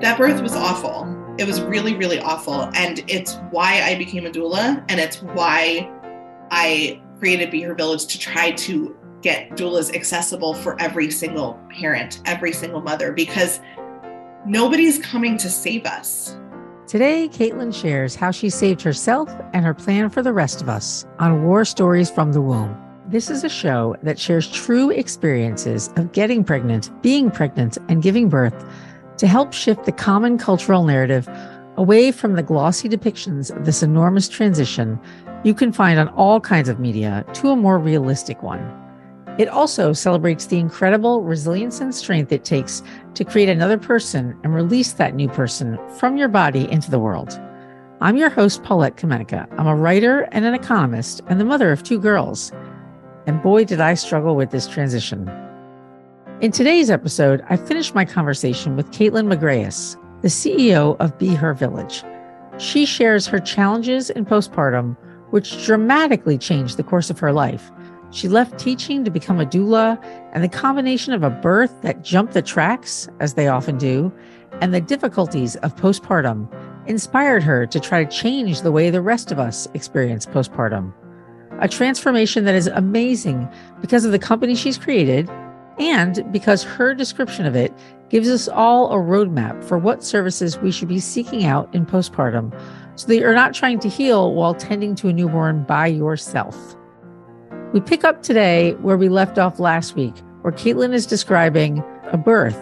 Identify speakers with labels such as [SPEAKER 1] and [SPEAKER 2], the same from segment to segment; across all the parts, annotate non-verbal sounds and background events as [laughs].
[SPEAKER 1] That birth was awful. It was really, really awful. And it's why I became a doula. And it's why I created Be Her Village to try to get doulas accessible for every single parent, every single mother, because nobody's coming to save us.
[SPEAKER 2] Today, Kaitlin shares how she saved herself and her plan for the rest of us on War Stories from the Womb. This is a show that shares true experiences of getting pregnant, being pregnant, and giving birth to help shift the common cultural narrative away from the glossy depictions of this enormous transition you can find on all kinds of media to a more realistic one. It also celebrates the incredible resilience and strength it takes to create another person and release that new person from your body into the world. I'm your host, Paulette Kamenecka. I'm a writer and an economist and the mother of two girls. And boy, did I struggle with this transition. In today's episode, I finished my conversation with Kaitlin McGreyes, the CEO of Be Her Village. She shares her challenges in postpartum, which dramatically changed the course of her life she left teaching to become a doula, and the combination of a birth that jumped the tracks, as they often do, and the difficulties of postpartum inspired her to try to change the way the rest of us experience postpartum. A transformation that is amazing because of the company she's created and because her description of it gives us all a roadmap for what services we should be seeking out in postpartum so that you're not trying to heal while tending to a newborn by yourself. We pick up today where we left off last week, where Kaitlin is describing a birth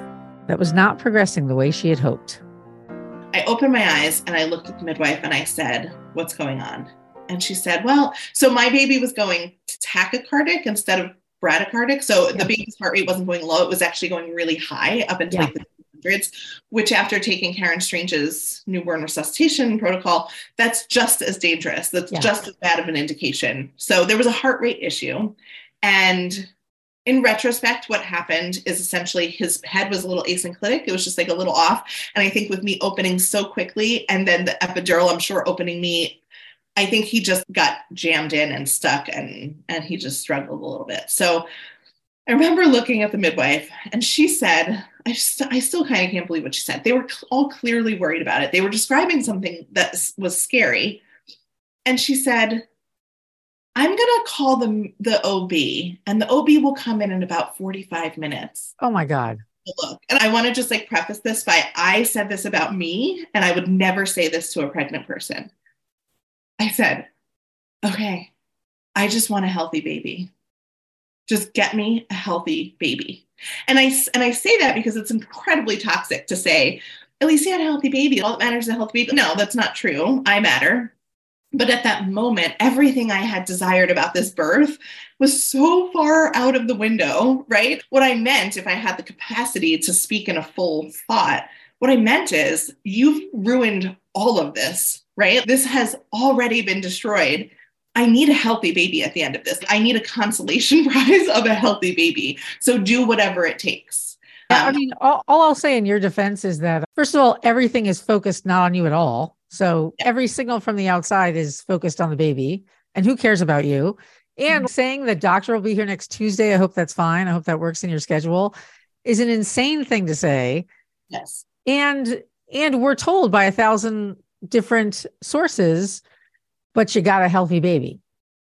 [SPEAKER 2] that was not progressing the way she had hoped.
[SPEAKER 1] I opened my eyes and I looked at the midwife and I said, What's going on? And she said, Well, so my baby was going tachycardic instead of bradycardic. So yeah. the baby's heart rate wasn't going low, it was actually going really high up into yeah. like the hundreds, which after taking Karen Strange's newborn resuscitation protocol, that's just as dangerous. That's yeah. just as bad of an indication. So there was a heart rate issue. And in retrospect, what happened is essentially his head was a little asynclitic. It was just like a little off. And I think with me opening so quickly and then the epidural, I'm sure opening me, I think he just got jammed in and stuck and and he just struggled a little bit. So I remember looking at the midwife and she said, I, just, I still kind of can't believe what she said. They were all clearly worried about it. They were describing something that was scary. And she said, I'm going to call the, the OB and the OB will come in in about 45 minutes.
[SPEAKER 2] Oh my God.
[SPEAKER 1] Look, and I want to just like preface this by I said this about me and I would never say this to a pregnant person. I said, okay, I just want a healthy baby. Just get me a healthy baby. And i and i say that because it's incredibly toxic to say at least you had a healthy baby. All that matters is a healthy baby. No that's not true. I matter. But at that moment everything i had desired about this birth was so far out of the window right? What i meant if i had the capacity to speak in a full thought what i meant is you've ruined all of this right this has already been destroyed I need a healthy baby at the end of this. I need a consolation [laughs] prize of a healthy baby. So do whatever it takes.
[SPEAKER 2] Um, I mean, all, all, I'll say in your defense is that, first of all, everything is focused not on you at all. So yeah. every signal from the outside is focused on the baby. And who cares about you? And mm-hmm. saying the doctor will be here next Tuesday, I hope that's fine. I hope that works in your schedule, is an insane thing to say.
[SPEAKER 1] Yes.
[SPEAKER 2] And and we're told by a thousand different sources but you got a healthy baby.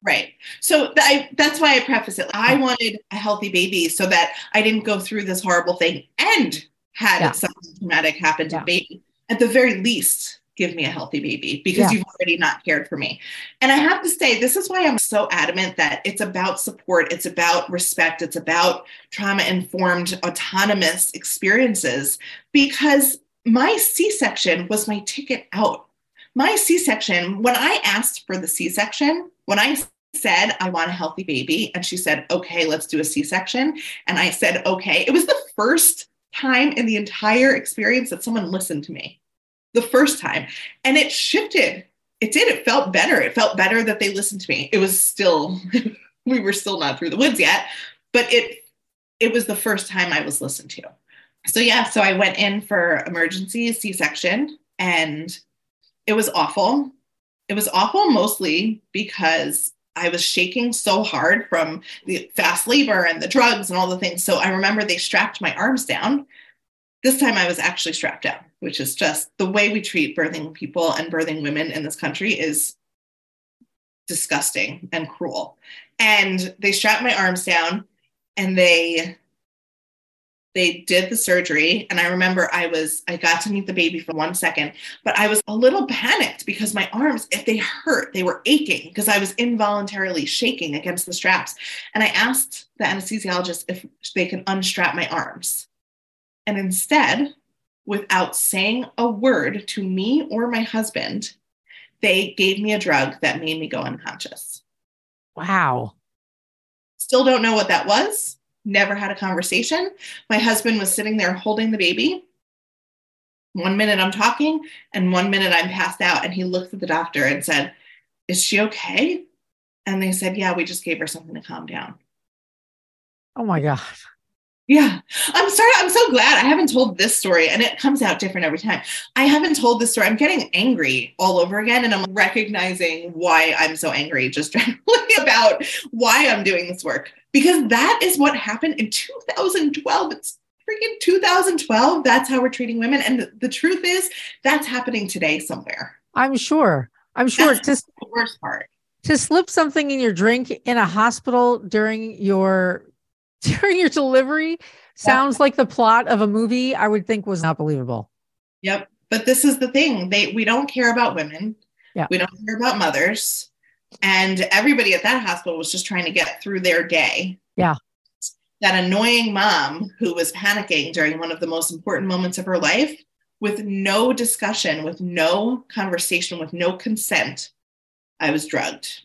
[SPEAKER 1] Right. So I, that's why I preface it. I wanted a healthy baby so that I didn't go through this horrible thing and had yeah. something traumatic happen to yeah. baby. At the very least, give me a healthy baby because yeah. you've already not cared for me. And I have to say, this is why I'm so adamant that it's about support, it's about respect, it's about trauma informed, autonomous experiences because my C section was my ticket out my C section, when I asked for the C section, when I said, I want a healthy baby, and she said, okay, let's do a C section. And I said, okay, it was the first time in the entire experience that someone listened to me. The first time. And it shifted. It did. It felt better. It felt better that they listened to me. It was still, [laughs] we were still not through the woods yet, but it it was the first time I was listened to. So yeah, so I went in for emergency C-section and it was awful. It was awful mostly because I was shaking so hard from the fast labor and the drugs and all the things. So I remember they strapped my arms down This time I was actually strapped down, which is just the way we treat birthing people and birthing women in this country is disgusting and cruel. And they strapped my arms down and they they did the surgery and i remember i was i got to meet the baby for one second but i was a little panicked because my arms if they hurt they were aching because i was involuntarily shaking against the straps. And i asked the anesthesiologist if they can unstrap my arms. And instead without saying a word to me or my husband they gave me a drug that made me go unconscious.
[SPEAKER 2] Wow.
[SPEAKER 1] Still don't know what that was never had a conversation. My husband was sitting there holding the baby. One minute I'm talking, and one minute I'm passed out. And he looked at the doctor and said, Is she okay? And they said, Yeah, we just gave her something to calm down.
[SPEAKER 2] Oh my God.
[SPEAKER 1] Yeah. I'm sorry. I'm so glad I haven't told this story and it comes out different every time. I haven't told this story. I'm getting angry all over again and I'm recognizing why I'm so angry just [laughs] generally about why I'm doing this work because that is what happened in 2012. It's freaking 2012. That's how we're treating women. And the, the truth is, that's happening today somewhere.
[SPEAKER 2] I'm sure. I'm sure.
[SPEAKER 1] That's the worst part.
[SPEAKER 2] To slip something in your drink in a hospital during your [laughs] during your delivery sounds yeah. like the plot of a movie I would think was not believable.
[SPEAKER 1] Yep. But this is the thing. They we don't care about women.
[SPEAKER 2] Yeah.
[SPEAKER 1] We don't care about mothers. And everybody at that hospital was just trying to get through their day.
[SPEAKER 2] Yeah.
[SPEAKER 1] That annoying mom who was panicking during one of the most important moments of her life with no discussion, with no conversation, with no consent, I was drugged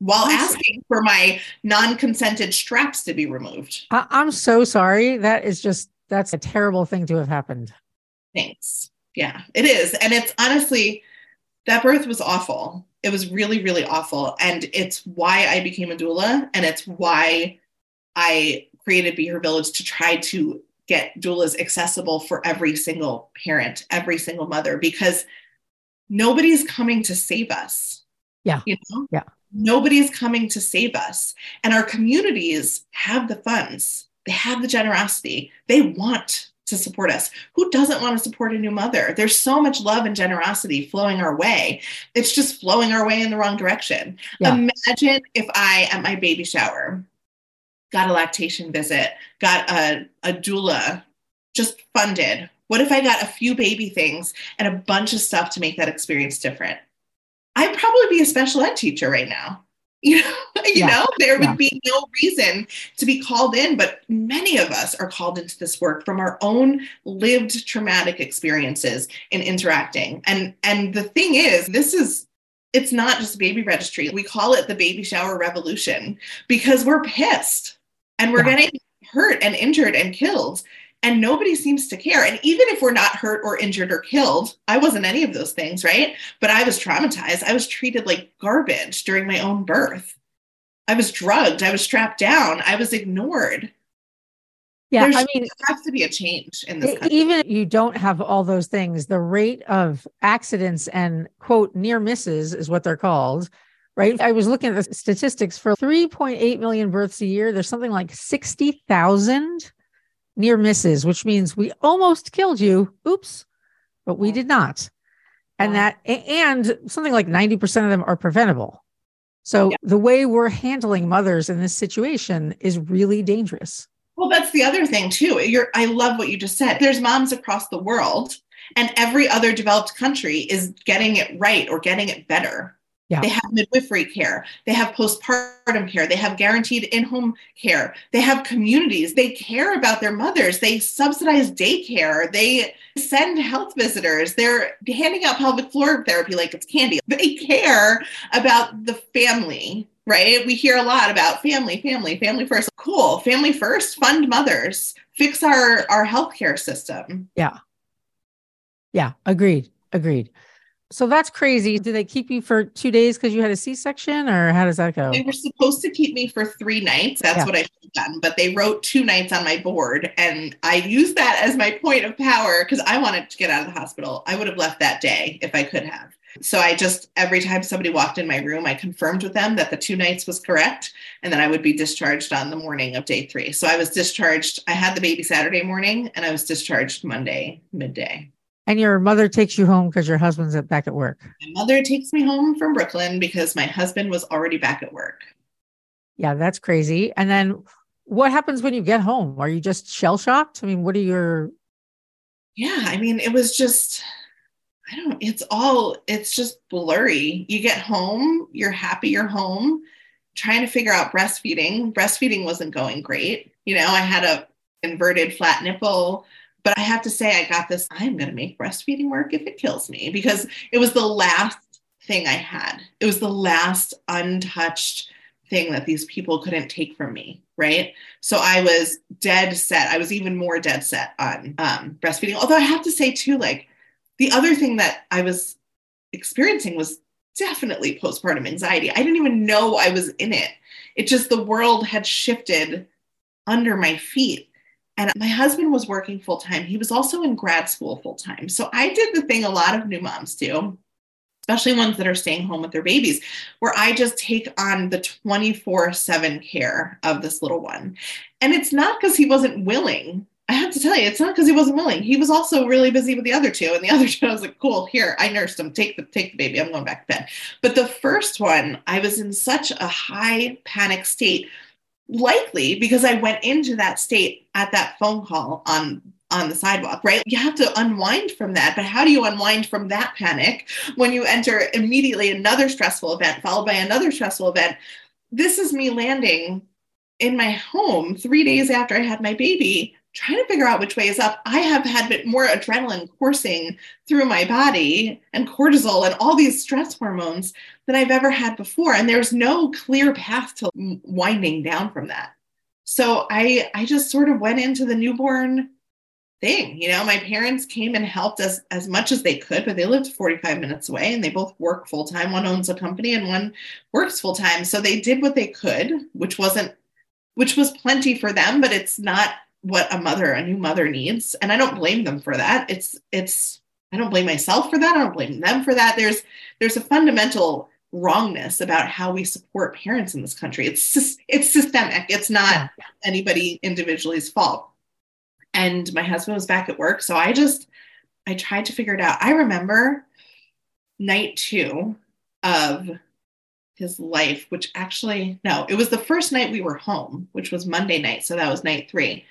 [SPEAKER 1] while asking for my non-consented straps to be removed.
[SPEAKER 2] I- I'm so sorry. That is just that's a terrible thing to have happened.
[SPEAKER 1] Thanks. Yeah, it is. And it's honestly that birth was awful. It was really, really awful. And it's why I became a doula. And it's why I created Be Her Village to try to get doulas accessible for every single parent, every single mother, because nobody's coming to save us.
[SPEAKER 2] Yeah.
[SPEAKER 1] You know?
[SPEAKER 2] Yeah
[SPEAKER 1] nobody's coming to save us. And our communities have the funds, they have the generosity, they want to support us. Who doesn't want to support a new mother? There's so much love and generosity flowing our way. It's just flowing our way in the wrong direction. Yeah. Imagine if I, at my baby shower, got a lactation visit, got a, a doula just funded. What if I got a few baby things and a bunch of stuff to make that experience different? I'd probably be a special ed teacher right now. You [laughs] know, you yeah. know, there would yeah. be no reason to be called in, but many of us are called into this work from our own lived traumatic experiences in interacting. And and the thing is, this is it's not just baby registry. We call it the baby shower revolution because we're pissed and we're yeah. getting hurt and injured and killed and nobody seems to care. And even if we're not hurt or injured or killed, I wasn't any of those things, right? But I was traumatized. I was treated like garbage during my own birth. I was drugged. I was strapped down. I was ignored.
[SPEAKER 2] Yeah, There's, I mean,
[SPEAKER 1] there has to be a change in this. Country.
[SPEAKER 2] Even if you don't have all those things, the rate of accidents and quote near misses is what they're called, right? I was looking at the statistics for 3.8 million births a year. There's something like 60,000 near misses, which means we almost killed you. Oops, but we did not. And that, and something like 90% of them are preventable. So yeah. the way we're handling mothers in this situation is really dangerous.
[SPEAKER 1] Well, that's the other thing too. You're, I love what you just said. There's moms across the world, and every other developed country is getting it right or getting it better.
[SPEAKER 2] Yeah.
[SPEAKER 1] They have midwifery care. They have postpartum care. They have guaranteed in home care. They have communities. They care about their mothers. They subsidize daycare. They send health visitors. They're handing out pelvic floor therapy like it's candy. They care about the family, right? We hear a lot about family, family, family first. Cool. Family first, fund mothers, fix our, our healthcare system.
[SPEAKER 2] Yeah. Yeah. Agreed. Agreed. So that's crazy. Did they keep you for two days because you had a C section, or how does that go?
[SPEAKER 1] They were supposed to keep me for three nights. That's yeah. what I should have done. But they wrote two nights on my board, and I used that as my point of power because I wanted to get out of the hospital. I would have left that day if I could have. So I just, every time somebody walked in my room, I confirmed with them that the two nights was correct. And then I would be discharged on the morning of day three. So I was discharged. I had the baby Saturday morning and I was discharged Monday midday.
[SPEAKER 2] And your mother takes you home because your husband's at, back at work.
[SPEAKER 1] My mother takes me home from Brooklyn because my husband was already back at work.
[SPEAKER 2] Yeah, that's crazy. And then what happens when you get home? Are you just shell shocked? I mean, what are your.
[SPEAKER 1] Yeah, I mean, it was just I don't, it's all, it's just blurry. You get home, you're happy you're home, trying to figure out breastfeeding. Breastfeeding wasn't going great. You know, I had a inverted flat nipple, but I have to say, I got this, I'm going to make breastfeeding work if it kills me because it was the last thing I had. It was the last untouched thing that these people couldn't take from me right so i was dead set i was even more dead set on um, breastfeeding although i have to say too like the other thing that I was experiencing was definitely postpartum anxiety. I didn't even know I was in it. It just the world had shifted under my feet. And my husband was working full time. He was also in grad school full time. So I did the thing a lot of new moms do, especially ones that are staying home with their babies, where I just take on the 24 7 care of this little one. And it's not because he wasn't willing I have to tell you, it's not because he wasn't willing. He was also really busy with the other two. And the [laughs] other two, I was like, cool, here, I nursed him. Take the take the baby. I'm going back to bed. But the first one, I was in such a high panic state, likely because I went into that state at that phone call on on the sidewalk, right? You have to unwind from that. But how do you unwind from that panic when you enter immediately another stressful event followed by another stressful event? This is me landing in my home three days after I had my baby trying to figure out which way is up. I have had bit more adrenaline coursing through my body and cortisol and all these stress hormones than I've ever had before. And there's no clear path to winding down from that. So I I just sort of went into the newborn thing. You know, my parents came and helped us as much as they could, but they lived 45 minutes away and they both work full time. One owns a company and one works full time. So they did what they could, which wasn't which was plenty for them, but it's not what a mother, a new mother needs. And I don't blame them for that. It's, it's, I don't blame myself for that. I don't blame them for that. There's, there's a fundamental wrongness about how we support parents in this country. It's, it's systemic. It's not anybody individually's fault. And my husband was back at work. So I just, I tried to figure it out. I remember night two of his life, which actually, no, it was the first night we were home, which was Monday night. So that was night three.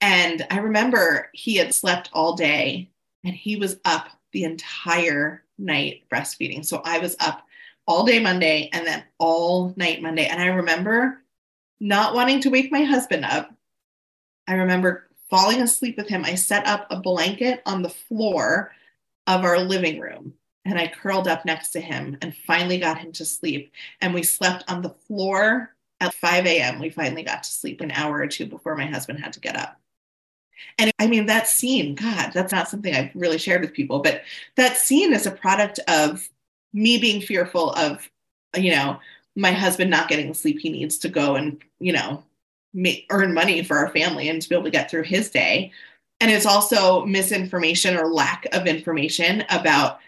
[SPEAKER 1] And I remember he had slept all day and he was up the entire night breastfeeding. So I was up all day Monday and then all night Monday. And I remember not wanting to wake my husband up. I remember falling asleep with him. I set up a blanket on the floor of our living room and I curled up next to him and finally got him to sleep. And we slept on the floor at 5 a.m. We finally got to sleep an hour or two before my husband had to get up. And I mean, that scene, God, that's not something I've really shared with people, but that scene is a product of me being fearful of, you know, my husband not getting the sleep he needs to go and, you know, make, earn money for our family and to be able to get through his day. And it's also misinformation or lack of information about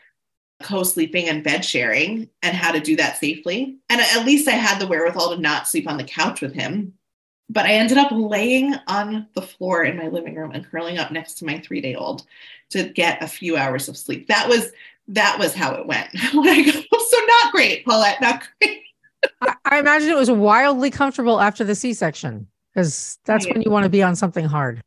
[SPEAKER 1] co sleeping and bed sharing and how to do that safely. And at least I had the wherewithal to not sleep on the couch with him but I ended up laying on the floor in my living room and curling up next to my three day old to get a few hours of sleep. That was that was how it went. [laughs] like, oh, so not great, Paulette, not great. [laughs]
[SPEAKER 2] I, I, imagine it was wildly comfortable after the C section because that's yeah. when you want to be on something hard.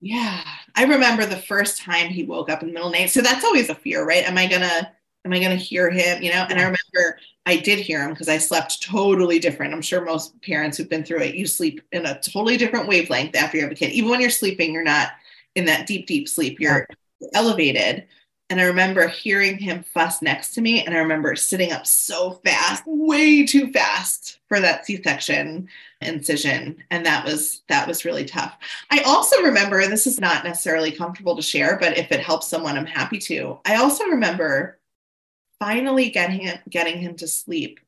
[SPEAKER 1] Yeah. I remember the first time he woke up in the middle of the night. So that's always a fear, right? Am I gonna am I gonna hear him? You know, and I remember I did hear him because I slept totally different. I'm sure most parents who've been through it, you sleep in a totally different wavelength after you have a kid. Even when you're sleeping, you're not in that deep, deep sleep. You're elevated. And I remember hearing him fuss next to me. And I remember sitting up so fast, way too fast for that C-section incision. And that was that was really tough. I also remember, this is not necessarily comfortable to share, but if it helps someone, I'm happy to. I also remember finally getting him, getting him to sleep.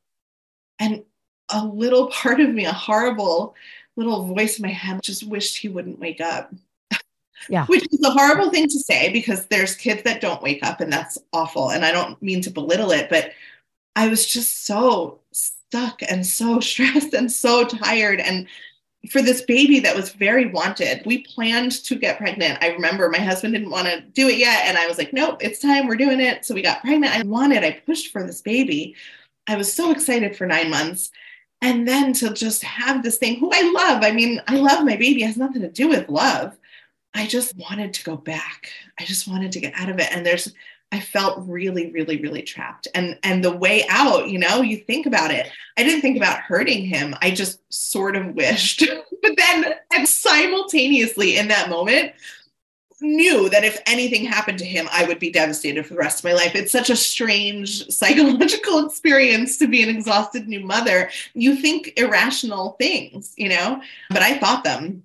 [SPEAKER 1] And a little [laughs] part of me, a horrible little voice in my head, just wished he wouldn't wake up.
[SPEAKER 2] Yeah.
[SPEAKER 1] Which is a horrible thing to say because there's kids that don't wake up and that's awful. And I don't mean to belittle it, but I was just so stuck and so [laughs] stressed and so tired. And for this baby that was very wanted, we planned to get pregnant. I remember my husband didn't want to do it yet. And I was like, nope, it's time. We're doing it. So we got pregnant. I wanted, I pushed for this baby. I was so excited for nine months. And then to just have this thing, who I love, I mean, I love my baby, it has nothing to do with love. I just wanted to go back. I just wanted to get out of it. And there's, I felt really, really, really trapped. And and the way out, you know, you think about it. I didn't think about hurting him. I just sort of wished. [laughs] but then and simultaneously in that moment, knew that if anything happened to him, I would be devastated for the rest of my life. It's such a strange [laughs] psychological experience to be an exhausted new mother. You think irrational things, you know, but I thought them.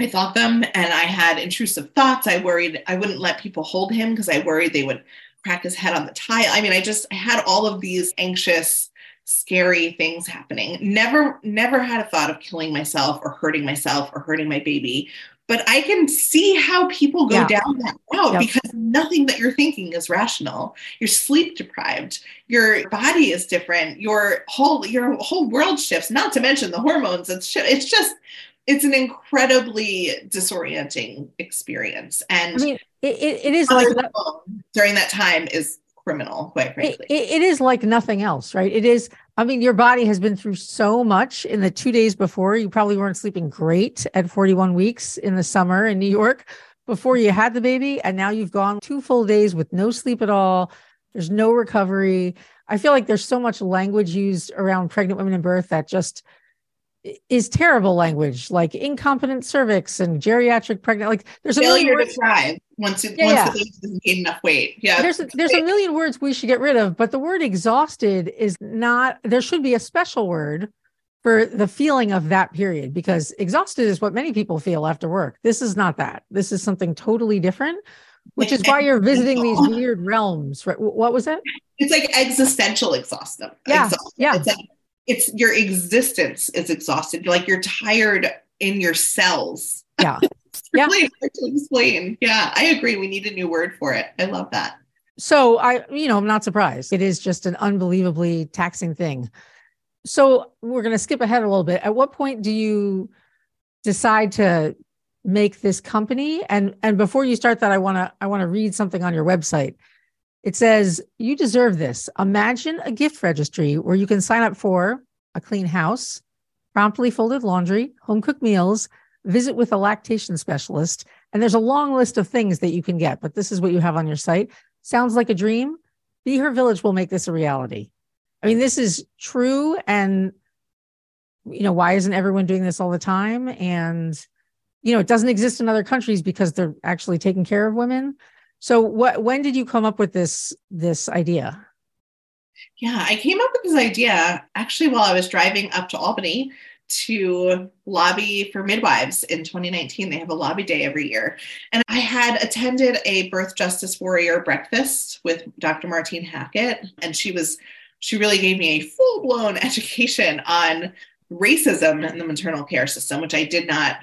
[SPEAKER 1] I thought them and I had intrusive thoughts. I worried I wouldn't let people hold him because I worried they would crack his head on the tile. I mean, I just I had all of these anxious, scary things happening. Never, never had a thought of killing myself or hurting myself or hurting my baby but I can see how people go yeah. down that route yep. because nothing that you're thinking is rational. You're sleep deprived. Your body is different. Your whole your whole world shifts. Not to mention the hormones. It's it's just it's an incredibly disorienting experience. And
[SPEAKER 2] I mean, it, it is like
[SPEAKER 1] during that time is criminal, quite frankly.
[SPEAKER 2] It, it is like nothing else, right? It is I mean, your body has been through so much in the two days before. You probably weren't sleeping great at 41 weeks in the summer in New York before you had the baby. And now you've gone two full days with no sleep at all. There's no recovery. I feel like there's so much language used around pregnant women and birth that just is terrible language, like incompetent cervix and geriatric pregnant. Like there's a
[SPEAKER 1] failure to thrive once it, yeah, once yeah. the baby doesn't gain enough weight. Yeah,
[SPEAKER 2] there's a, there's a million words we should get rid of, but the word exhausted is not. There should be a special word for the feeling of that period because exhausted is what many people feel after work. This is not that. This is something totally different. Which is why you're visiting these weird realms. Right? What was it?
[SPEAKER 1] It's like existential exhaustion.
[SPEAKER 2] Yeah, yeah.
[SPEAKER 1] It's like it's your existence is exhausted. Like you're tired in your cells.
[SPEAKER 2] Yeah. [laughs]
[SPEAKER 1] yeah. really hard to explain. Yeah, I agree. We need a new word for it. I love that.
[SPEAKER 2] So I, you know, I'm not surprised. It is just an unbelievably taxing thing. So we're going to skip ahead a little bit. At what point do you decide to make this company? And and before you start that, I want to I want to read something on your website. It says, You deserve this. Imagine a gift registry where you can sign up for a clean house, promptly folded laundry, home cooked meals, visit with a lactation specialist. And there's a long list of things that you can get, but this is what you have on your site. Sounds like a dream. Be Her Village will make this a reality. I mean, this is true. And, you know, why isn't everyone doing this all the time? And, you know, it doesn't exist in other countries because they're actually taking care of women. So what when did you come up with this this idea?
[SPEAKER 1] Yeah, I came up with this idea actually while I was driving up to Albany to lobby for midwives in 2019. They have a lobby day every year. And I had attended a birth justice warrior breakfast with Dr. Martine Hackett. And she was, she really gave me a full blown [laughs] education on racism in the maternal care system, which I did not,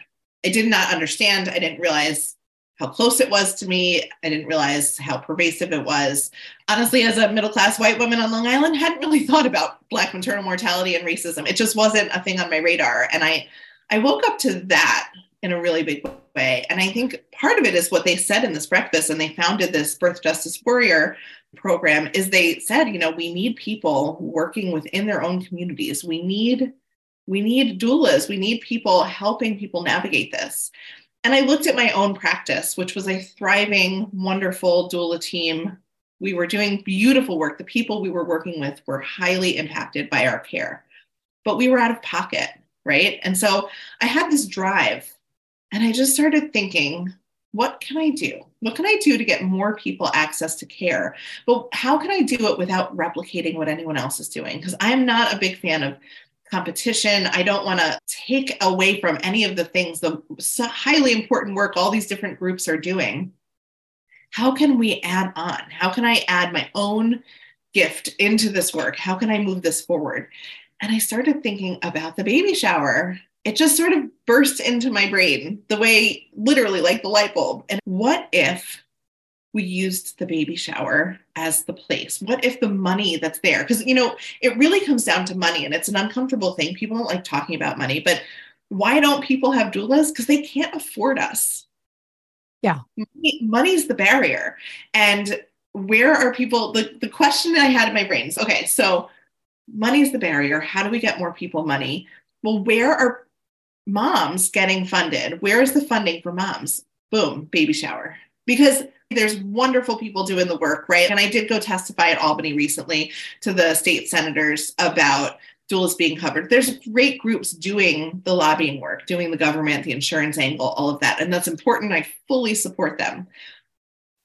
[SPEAKER 1] I did not understand. I didn't realize how close it was to me. I didn't realize how pervasive it was. Honestly, as a middle class white woman on Long Island, hadn't really [laughs] thought about Black maternal mortality and racism. It just wasn't a thing on my radar. And I, I woke up to that in a really big way. And I think part of it is what they said in this breakfast, and they founded this Birth Justice Warrior program, is they said, you know, we need people working within their own communities. We need we need doulas. We need people helping people navigate this. And I looked at my own practice, which was a thriving, wonderful doula team. We were doing beautiful work. The people we were working with were highly impacted by our care, but we were out of pocket, right? And so I had this drive and I just started thinking, what can I do? What can I do to get more people access to care? But how can I do it without replicating what anyone else is doing? Because I'm not a big fan of competition. I don't want to take away from any of the things, the highly important work all these different groups are doing. How can we add on? How can I add my own gift into this work? How can I move this forward? And I started thinking about the baby shower it just sort of burst into my brain the way literally like the light bulb. And what if we used the baby shower as the place? What if the money that's there? Because, you know, it really comes down to money and it's an uncomfortable thing. People don't like talking about money, but why don't people have doulas? Because they can't afford us.
[SPEAKER 2] Yeah.
[SPEAKER 1] Money, money's the barrier. And where are people? The, the question that I had in my brain is okay, so money's the barrier. How do we get more people money? Well, where are moms getting funded? Where is the funding for moms? Boom, baby shower. Because there's wonderful people doing the work, right? And I did go testify at Albany recently to the state senators about doulas being covered. There's great groups doing the lobbying work, doing the government, the insurance angle, all of that. And that's important. I fully support them.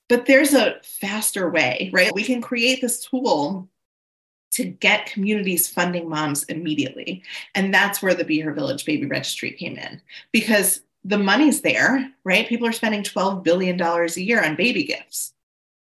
[SPEAKER 1] But there's a faster way, right? We can create this tool to get communities funding moms immediately. And that's where the Be Her Village Baby Registry came in because the money's there, right? People are spending $12 billion a year on baby gifts.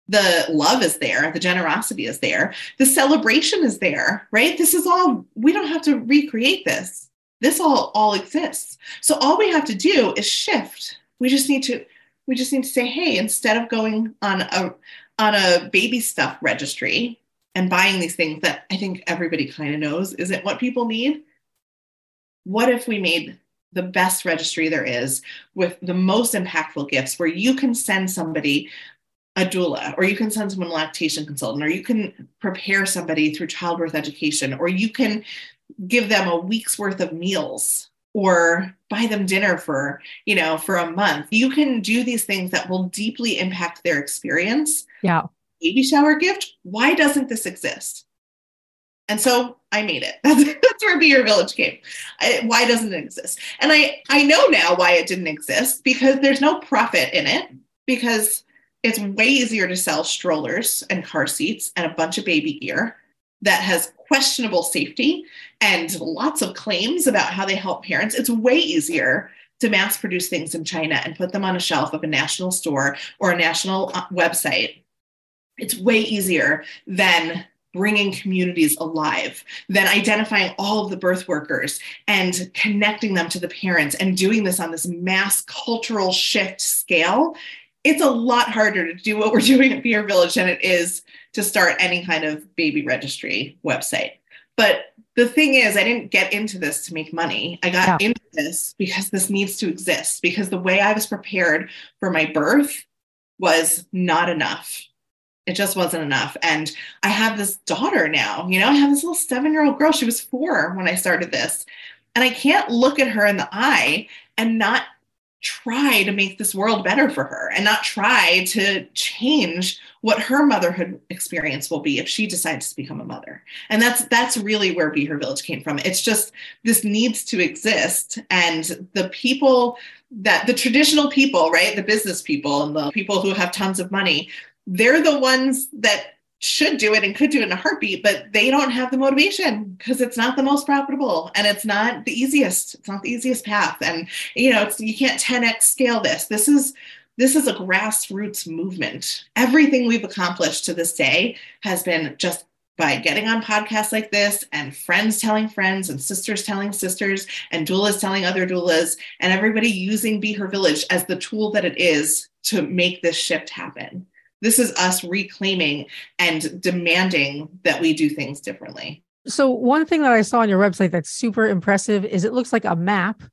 [SPEAKER 1] The love is there, the generosity is there, the celebration is there, right? This is all, we don't have to recreate this. This all all exists. So all we have to do is shift. We just need to we just need to say, hey, instead of going on a on a baby stuff registry and buying these things that I think everybody kind of knows isn't what people need, what if we made the best registry there is with the most impactful gifts where you can send somebody a doula or you can send someone a lactation consultant or you can prepare somebody through childbirth education or you can give them a week's worth of meals or buy them dinner for you know for a month. You can do these things that will deeply impact their experience.
[SPEAKER 2] Yeah.
[SPEAKER 1] Baby shower gift? Why doesn't this exist and so i made it. [laughs] That's, where be her village came. I, why doesn't it exist? And i i know now why it didn't exist because there's no profit in it because it's way easier to sell strollers and car seats and a bunch of baby gear that has questionable safety and lots of claims about how they help parents, it's way easier to mass produce things in China and put them on a shelf of a national store or a national uh, website. It's way easier than bringing communities alive, than identifying all of the birth workers and connecting them to the parents and doing this on this mass cultural shift scale. It's a lot harder to do what we're [laughs] doing at Be Her Village than it is to start any kind of baby registry website. But the thing is, I didn't get into this to make money. I got yeah. into this because this needs to exist, because the way I was prepared for my birth was not enough. It just wasn't enough. And I have this daughter now, you know, I have this little seven year old girl. She was four when I started this. And I can't look at her in the eye and not try to make this world better for her and not try to change what her motherhood experience will be if she decides to become a mother and that's that's really where be her village came from it's just this needs to exist and the people that the traditional people right the business people and the people who have tons of money they're the ones that should do it and could do it in a heartbeat, but they don't have the motivation because it's not the most profitable and it's not the easiest. It's not the easiest path. And you know, it's you can't 10x scale this. This is this is a grassroots movement. Everything we've accomplished to this day has been just by getting on podcasts like this and friends telling friends and sisters telling sisters and doulas telling other doulas and everybody using Be Her Village as the tool that it is to make this shift happen. This is us reclaiming and demanding that we do things differently.
[SPEAKER 2] So, one thing that I saw on your website that's super impressive is it looks like a map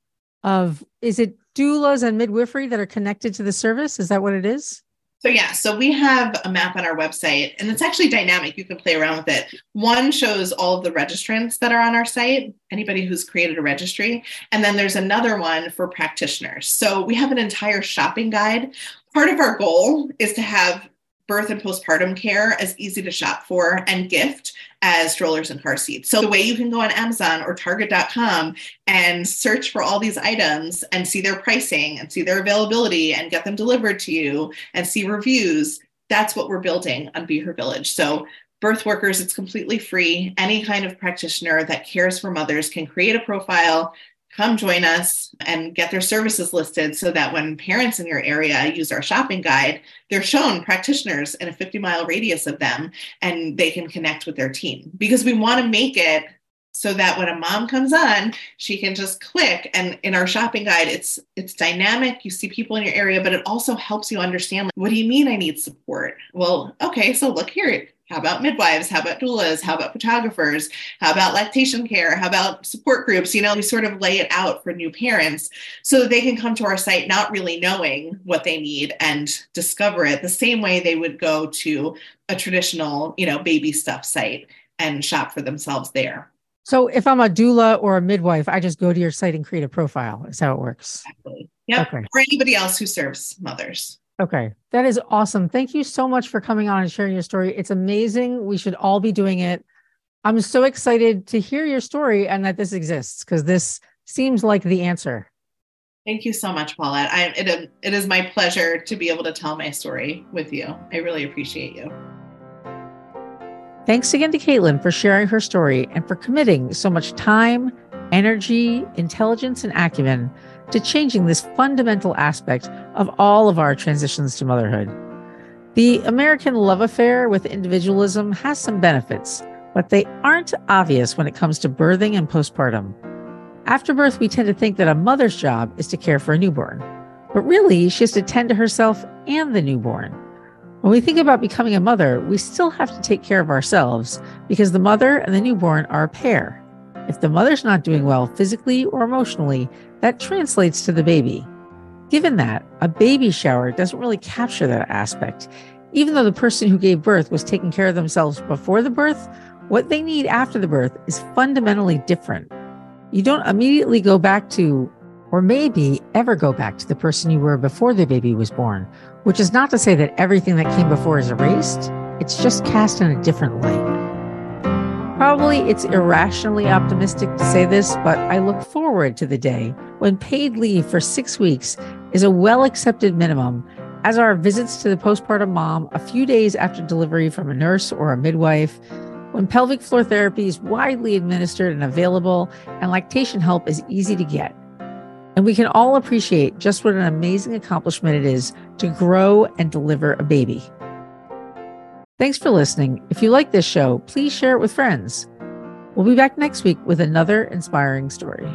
[SPEAKER 2] of is it doulas and midwifery that are connected to the service? Is that what it is?
[SPEAKER 1] So, yeah, so we have a map on our website and it's actually dynamic. You can play around with it. One shows all of the registrants that are on our site, anybody who's created a registry. And then there's another one for practitioners. So, we have an entire shopping guide. Part of our goal is to have birth and postpartum care as easy to shop for and gift as strollers and car seats. So the way you can go on Amazon or target.com and search for all these items and see their pricing and see their availability and get them delivered to you and see reviews, that's what we're building on Be Her Village. So birth workers, it's completely free. Any kind of practitioner that cares for mothers can create a profile, come join us and get their services listed so that when parents in your area use our shopping guide, they're shown practitioners in a 50 mile radius of them and they can connect with their team. Because we want to make it so that when a mom comes on she can just click and in our shopping guide it's it's dynamic you see people in your area but it also helps you understand like, what do you mean i need support well okay so look here how about midwives? How about doulas? How about photographers? How about lactation care? How about support groups? You know, we sort of lay it out for new parents so that they can come to our site not really knowing what they need and discover it the same way they would go to a traditional, you know, baby stuff site and shop for themselves there.
[SPEAKER 2] So if I'm a doula or a midwife, I just go to your site and create a profile. Is how it works.
[SPEAKER 1] Exactly. Yep. Okay. Or anybody else who serves mothers.
[SPEAKER 2] Okay. That is awesome. Thank you so much for coming on and sharing your story. It's amazing. We should all be doing it. I'm so excited to hear your story and that this exists because this seems like the answer.
[SPEAKER 1] Thank you so much, Paulette. I, it, it is my pleasure to be able to tell my story with you. I really appreciate you.
[SPEAKER 2] Thanks again to Kaitlin for sharing her story and for committing so much time, energy, intelligence, and acumen to changing this fundamental aspect of all of our transitions to motherhood. The American love affair with individualism has some benefits, but they aren't obvious when it comes to birthing and postpartum. After birth, we tend to think that a mother's job is to care for a newborn, but really, she has to tend to herself and the newborn. When we think about becoming a mother, we still have to take care of ourselves because the mother and the newborn are a pair. If the mother's not doing well physically or emotionally, that translates to the baby. Given that, a baby shower doesn't really capture that aspect. Even though the person who gave birth was taking care of themselves before the birth, what they need after the birth is fundamentally different. You don't immediately go back to, or maybe ever go back to the person you were before the baby was born, which is not to say that everything that came before is erased, it's just cast in a different light. Probably it's irrationally optimistic to say this, but I look forward to the day when paid leave for six weeks is a well accepted minimum, as are visits to the postpartum mom a few days after delivery from a nurse or a midwife, when pelvic floor therapy is widely administered and available, and lactation help is easy to get. And we can all appreciate just what an amazing accomplishment it is to grow and deliver a baby. Thanks for listening. If you like this show, please share it with friends. We'll be back next week with another inspiring story.